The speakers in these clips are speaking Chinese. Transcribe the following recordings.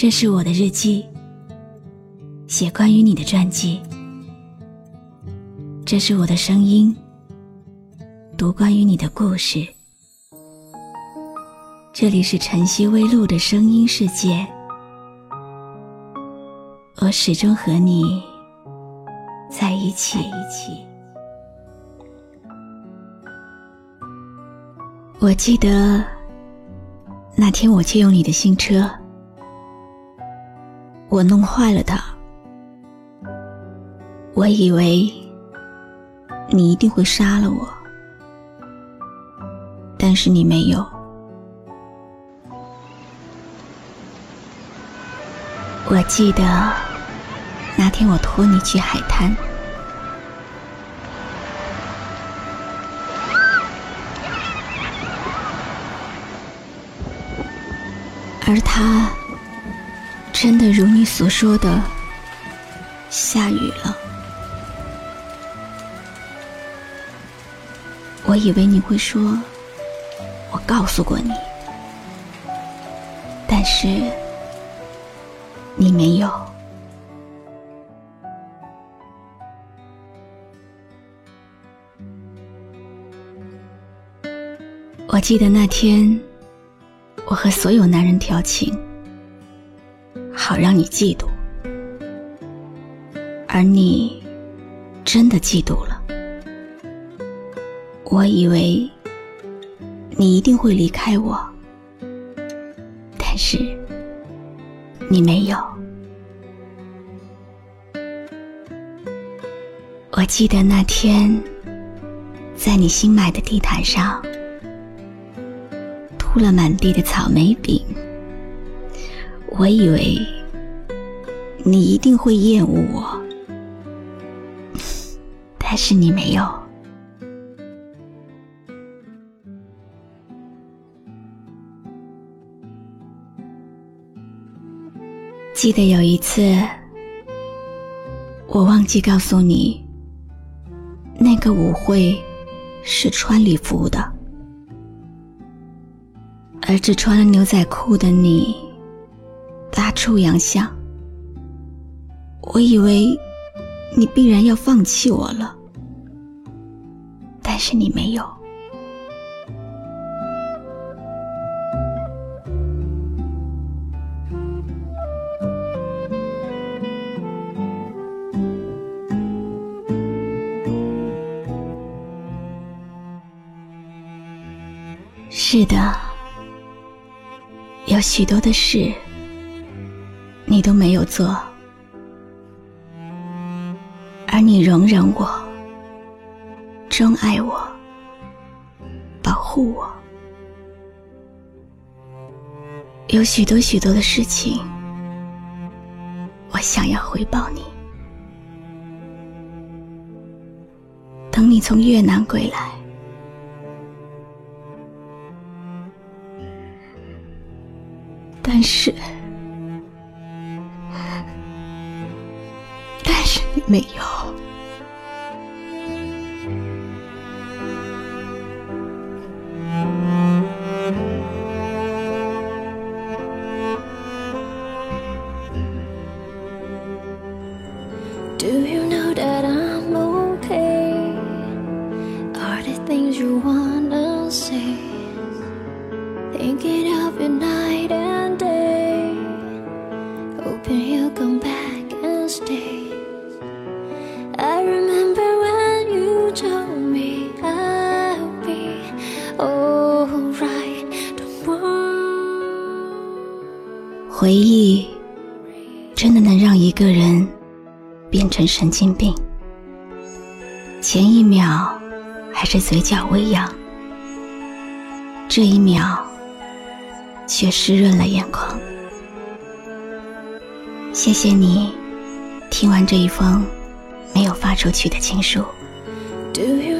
这是我的日记，写关于你的传记。这是我的声音，读关于你的故事。这里是晨曦微露的声音世界，我始终和你在一起。我记得那天我借用你的新车，我弄坏了它，我以为。你一定会杀了我，但是你没有。我记得那天我拖你去海滩，而他真的如你所说的下雨了。我以为你会说，我告诉过你，但是你没有。我记得那天，我和所有男人调情，好让你嫉妒，而你真的嫉妒了。我以为你一定会离开我，但是你没有。我记得那天，在你新买的地毯上铺了满地的草莓饼，我以为你一定会厌恶我，但是你没有。记得有一次，我忘记告诉你，那个舞会是穿礼服的，而只穿了牛仔裤的你出洋相。我以为你必然要放弃我了，但是你没有。是的，有许多的事你都没有做，而你容忍我、钟爱我、保护我。有许多许多的事情，我想要回报你。等你从越南归来。但是，没有。Do you know that I'm okay? Are the things you wanna say? Thinking of your night. 回忆真的能让一个人变成神经病。前一秒还是嘴角微扬，这一秒却湿润了眼眶。谢谢你听完这一封没有发出去的情书。thinking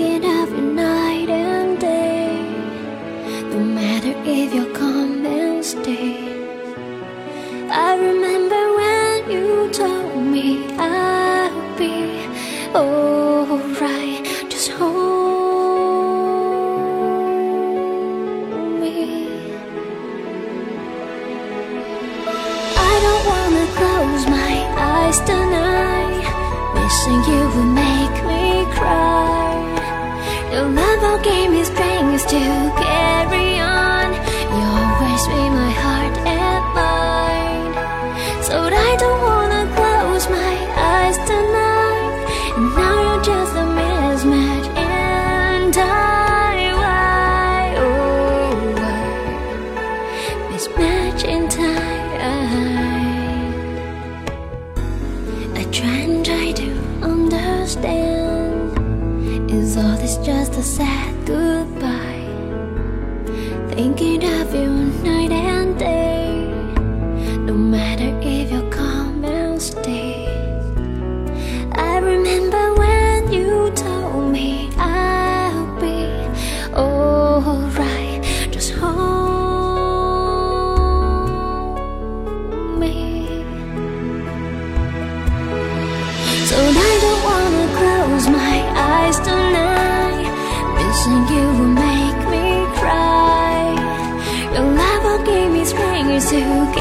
Thinking of you night and day. No matter if you'll come and stay. I remember when you told me I'll be alright. Just hold me. I don't wanna close my eyes tonight. Missing you a sad goodbye? Thinking To get.